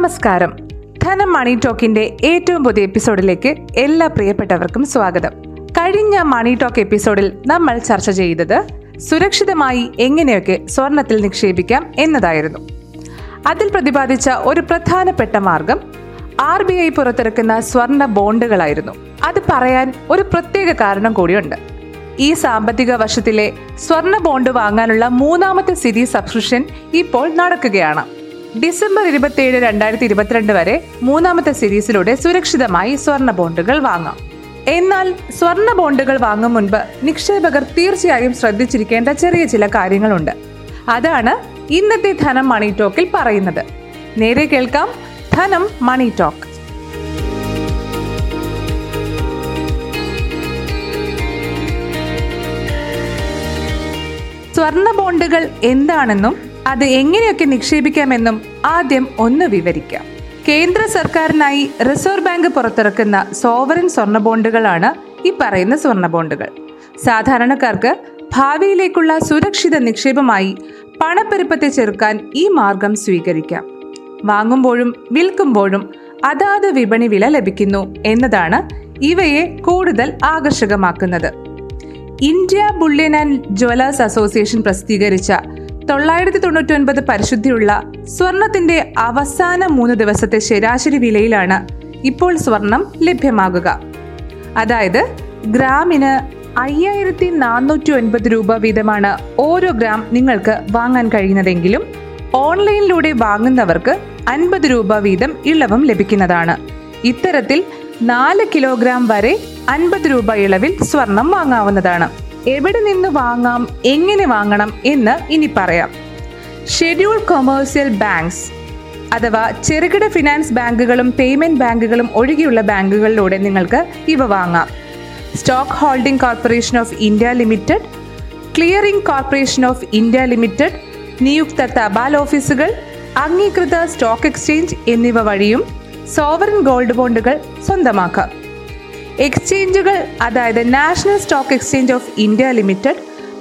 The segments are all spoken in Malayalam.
നമസ്കാരം. ധനം മണി ടോക്കിന്റെ ഏറ്റവും പുതിയ എപ്പിസോഡിലേക്ക് എല്ലാ പ്രിയപ്പെട്ടവർക്കും സ്വാഗതം. കഴിഞ്ഞ മണി ടോക്ക് എപ്പിസോഡിൽ നമ്മൾ ചർച്ച ചെയ്തത് സുരക്ഷിതമായി എങ്ങനെയൊക്കെ സ്വർണത്തിൽ നിക്ഷേപിക്കാം എന്നതായിരുന്നു. അതിൽ പ്രതിപാദിച്ച ഒരു പ്രധാനപ്പെട്ട മാർഗം ആർ ബി ഐ പുറത്തിറക്കുന്ന സ്വർണ ബോണ്ടുകളായിരുന്നു. അത് പറയാൻ ഒരു പ്രത്യേക കാരണം കൂടിയുണ്ട്. ഈ സാമ്പത്തിക വർഷത്തിലെ സ്വർണ ബോണ്ട് വാങ്ങാനുള്ള മൂന്നാമത്തെ സ്ഥിതി സബ്സ്ക്രിപ്ഷൻ ഇപ്പോൾ നടക്കുകയാണ്. ഡിസംബർ ഇരുപത്തിയേഴ് രണ്ടായിരത്തി ഇരുപത്തിരണ്ട് വരെ മൂന്നാമത്തെ സീരീസിലൂടെ സുരക്ഷിതമായി സ്വർണ ബോണ്ടുകൾ വാങ്ങാം. എന്നാൽ സ്വർണ ബോണ്ടുകൾ വാങ്ങും മുൻപ് നിക്ഷേപകർ തീർച്ചയായും ശ്രദ്ധിച്ചിരിക്കേണ്ട ചെറിയ ചില കാര്യങ്ങളുണ്ട്. അതാണ് ഇന്നത്തെ ധനം മണി ടോക്കിൽ പറയുന്നത്. നേരെ കേൾക്കാം ധനം മണി ടോക്ക്. സ്വർണ ബോണ്ടുകൾ എന്താണെന്നും അത് എങ്ങനെയൊക്കെ നിക്ഷേപിക്കാമെന്നും ആദ്യം ഒന്ന് വിവരിക്കാം. കേന്ദ്ര സർക്കാരിനായി റിസർവ് ബാങ്ക് പുറത്തിറക്കുന്ന സോവറിൻ സ്വർണ ബോണ്ടുകളാണ് ഈ പറയുന്ന സ്വർണ ബോണ്ടുകൾ സാധാരണക്കാർക്ക് ഭാവിയിലേക്കുള്ള സുരക്ഷിത നിക്ഷേപമായി പണപ്പെരുപ്പത്തെ ചെറുക്കാൻ ഈ മാർഗം സ്വീകരിക്കാം. വാങ്ങുമ്പോഴും വിൽക്കുമ്പോഴും അതാത് വിപണി വില ലഭിക്കുന്നു എന്നതാണ് ഇവയെ കൂടുതൽ ആകർഷകമാക്കുന്നത്. India bullion and jewellers association പ്രസിദ്ധീകരിച്ച തൊള്ളായിരത്തി തൊണ്ണൂറ്റി പരിശുദ്ധിയുള്ള സ്വർണത്തിന്റെ അവസാന മൂന്ന് ദിവസത്തെ ശരാശരി വിലയിലാണ് ഇപ്പോൾ സ്വർണം ലഭ്യമാകുക. അതായത് ഗ്രാമിന് അയ്യായിരത്തി നാനൂറ്റി ഒൻപത് രൂപ വീതമാണ് ഓരോ ഗ്രാം നിങ്ങൾക്ക് വാങ്ങാൻ കഴിയുന്നതെങ്കിലും ഓൺലൈനിലൂടെ വാങ്ങുന്നവർക്ക് അൻപത് രൂപ വീതം ഇളവും ലഭിക്കുന്നതാണ്. ഇത്തരത്തിൽ നാല് കിലോഗ്രാം വരെ അൻപത് രൂപ ഇളവിൽ സ്വർണം വാങ്ങാവുന്നതാണ്. എവിടെ നിന്ന് വാങ്ങാം എങ്ങനെ വാങ്ങണം എന്ന് ഇനി പറയാം. ഷെഡ്യൂൾ കൊമേഴ്സ്യൽ ബാങ്ക്സ് അഥവാ ചെറുകിട ഫിനാൻസ് ബാങ്കുകളും പേയ്മെന്റ് ബാങ്കുകളും ഒഴികെയുള്ള ബാങ്കുകളിലൂടെ നിങ്ങൾക്ക് ഇവ വാങ്ങാം. Stock holding corporation of India limited clearing corporation of India limited നിയുക്ത തപാൽ ഓഫീസുകൾ അംഗീകൃത സ്റ്റോക്ക് എക്സ്ചേഞ്ച് എന്നിവ വഴിയും സോവറിൻ ഗോൾഡ് ബോണ്ടുകൾ സ്വന്തമാക്കാം. എക്സ്ചേഞ്ചുകൾ അതായത് national stock exchange of India limited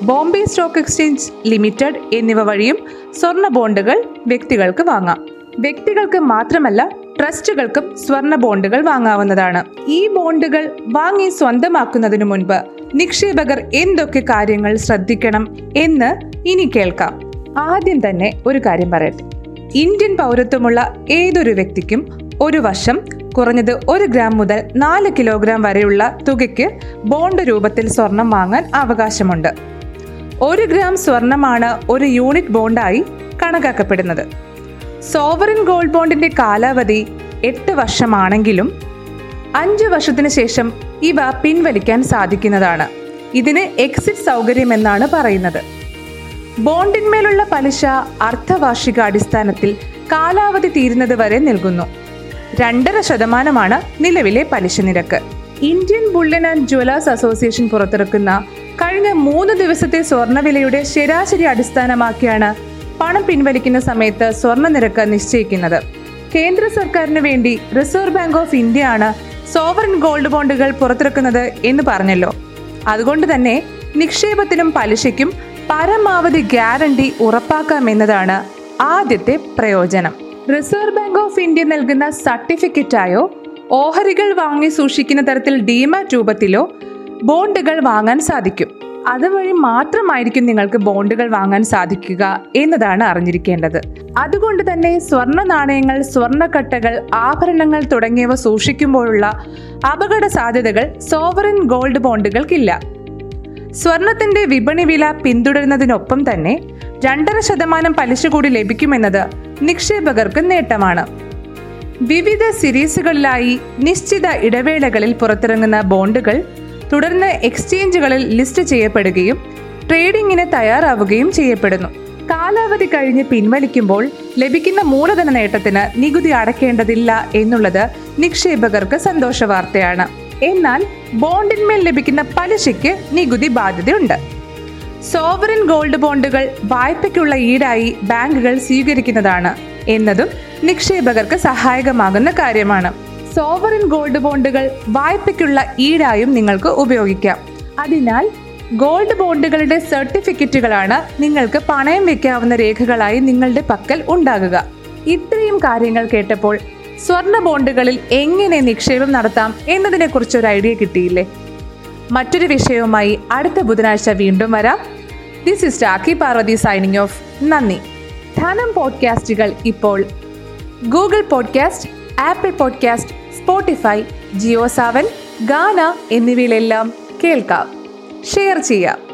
Bombay stock exchange limited എന്നിവ വഴിയും സ്വർണ ബോണ്ടുകൾ വ്യക്തികൾക്ക് വാങ്ങാം. വ്യക്തികൾക്ക് മാത്രമല്ല ട്രസ്റ്റുകൾക്കും സ്വർണ ബോണ്ടുകൾ വാങ്ങാവുന്നതാണ്. ഈ ബോണ്ടുകൾ വാങ്ങി സ്വന്തമാക്കുന്നതിനു മുൻപ് നിക്ഷേപകർ എന്തൊക്കെ കാര്യങ്ങൾ ശ്രദ്ധിക്കണം എന്ന് ഇനി കേൾക്കാം. ആദ്യം തന്നെ ഒരു കാര്യം പറയട്ടെ. ഇന്ത്യൻ പൗരത്വമുള്ള ഏതൊരു വ്യക്തിക്കും ഒരു വർഷം കുറഞ്ഞത് ഒരു ഗ്രാം മുതൽ നാല് കിലോഗ്രാം വരെയുള്ള തുകയ്ക്ക് ബോണ്ട് രൂപത്തിൽ സ്വർണം വാങ്ങാൻ അവകാശമുണ്ട്. ഒരു ഗ്രാം സ്വർണമാണ് ഒരു യൂണിറ്റ് ബോണ്ടായി കണക്കാക്കപ്പെടുന്നത്. സോവറിൻ ഗോൾഡ് ബോണ്ടിന്റെ കാലാവധി എട്ട് വർഷമാണെങ്കിലും അഞ്ചു വർഷത്തിന് ശേഷം ഇവ പിൻവലിക്കാൻ സാധിക്കുന്നതാണ്. ഇതിന് എക്സിറ്റ് സൗകര്യം എന്നാണ് പറയുന്നത്. ബോണ്ടിന്മേലുള്ള പലിശ അർദ്ധവാർഷിക അടിസ്ഥാനത്തിൽ കാലാവധി തീരുന്നത് വരെ നൽകുന്നു. രണ്ടര ശതമാനമാണ് നിലവിലെ പലിശ നിരക്ക്. Indian bullion and jewellers association പുറത്തിറക്കുന്ന കഴിഞ്ഞ മൂന്ന് ദിവസത്തെ സ്വർണവിലയുടെ ശരാശരി അടിസ്ഥാനമാക്കിയാണ് പണം പിൻവലിക്കുന്ന സമയത്ത് സ്വർണ നിരക്ക് നിശ്ചയിക്കുന്നത്. കേന്ദ്ര സർക്കാരിന് വേണ്ടി റിസർവ് ബാങ്ക് ഓഫ് ഇന്ത്യ ആണ് സോവറിൻ ഗോൾഡ് ബോണ്ടുകൾ പുറത്തിറക്കുന്നത് എന്ന് പറഞ്ഞല്ലോ. അതുകൊണ്ട് തന്നെ നിക്ഷേപത്തിനും പലിശയ്ക്കും പരമാവധി ഗ്യാരണ്ടി ഉറപ്പാക്കാമെന്നതാണ് ആദ്യത്തെ പ്രയോജനം. റിസർവ് ബാങ്ക് ഓഫ് ഇന്ത്യ നൽകുന്ന സർട്ടിഫിക്കറ്റായോ? ഓഹരികൾ വാങ്ങി സൂക്ഷിക്കുന്ന തരത്തിൽ ഡിമാറ്റ് രൂപത്തിലോ ബോണ്ടുകൾ വാങ്ങാൻ സാധിക്കും. അതുവഴി മാത്രമായിരിക്കും നിങ്ങൾക്ക് ബോണ്ടുകൾ വാങ്ങാൻ സാധിക്കുക എന്നതാണ് അറിഞ്ഞിരിക്കേണ്ടത്. അതുകൊണ്ട് തന്നെ സ്വർണ നാണയങ്ങൾ സ്വർണക്കട്ടകൾ ആഭരണങ്ങൾ തുടങ്ങിയവ സൂക്ഷിക്കുമ്പോഴുള്ള അപകട സാധ്യതകൾ സോവറിൻ ഗോൾഡ് ബോണ്ടുകൾക്കില്ല. സ്വർണത്തിന്റെ വിപണി വില പിന്തുടരുന്നതിനൊപ്പം തന്നെ രണ്ടര ശതമാനം പലിശ കൂടി ലഭിക്കുമെന്നത് നിക്ഷേപകർക്ക് നേട്ടമാണ്. വിവിധ സീരീസുകളിലായി നിശ്ചിത ഇടവേളകളിൽ പുറത്തിറങ്ങുന്ന ബോണ്ടുകൾ തുടർന്ന് എക്സ്ചേഞ്ചുകളിൽ ലിസ്റ്റ് ചെയ്യപ്പെടുകയും ട്രേഡിംഗിന് തയ്യാറാവുകയും ചെയ്യപ്പെടുന്നു. കാലാവധി കഴിഞ്ഞ് പിൻവലിക്കുമ്പോൾ ലഭിക്കുന്ന മൂലധന നേട്ടത്തിന് നികുതി അടയ്ക്കേണ്ടതില്ല എന്നുള്ളത് നിക്ഷേപകർക്ക് സന്തോഷ വാർത്തയാണ്. എന്നാൽ ബോണ്ടിന്മേൽ ലഭിക്കുന്ന പലിശയ്ക്ക് നികുതി ബാധ്യതയുണ്ട്. സോവറിൻ ഗോൾഡ് ബോണ്ടുകൾ വായ്പയ്ക്കുള്ള ഈടായി ബാങ്കുകൾ സ്വീകരിക്കുന്നതാണ്. എന്നതും നിക്ഷേപകർക്ക് സഹായകമാകുന്ന കാര്യമാണ്. സോവറിൻ ഗോൾഡ് ബോണ്ടുകൾ വായ്പയ്ക്കുള്ള ഈടായും നിങ്ങൾക്ക് ഉപയോഗിക്കാം. അതിനാൽ ഗോൾഡ് ബോണ്ടുകളുടെ സർട്ടിഫിക്കറ്റുകളാണ് നിങ്ങൾക്ക് പണയം വെക്കാവുന്ന രേഖകളായി നിങ്ങളുടെ പക്കൽ ഉണ്ടാകുക. ഇത്രയും കാര്യങ്ങൾ കേട്ടപ്പോൾ സ്വർണ ബോണ്ടുകളിൽ എങ്ങനെ നിക്ഷേപം നടത്താം എന്നതിനെക്കുറിച്ച് ഒരു ഐഡിയ കിട്ടിയില്ലേ? മറ്റൊരു വിഷയവുമായി അടുത്ത ബുധനാഴ്ച വീണ്ടും വരാം. This is Rakhi Parvathy signing off നന്ദി. ധനം പോഡ്കാസ്റ്റുകൾ ഇപ്പോൾ Google podcast Apple podcast Spotify Jio Saavn Gaana എന്നിവയിലെല്ലാം കേൾക്കാം. ഷെയർ ചെയ്യാം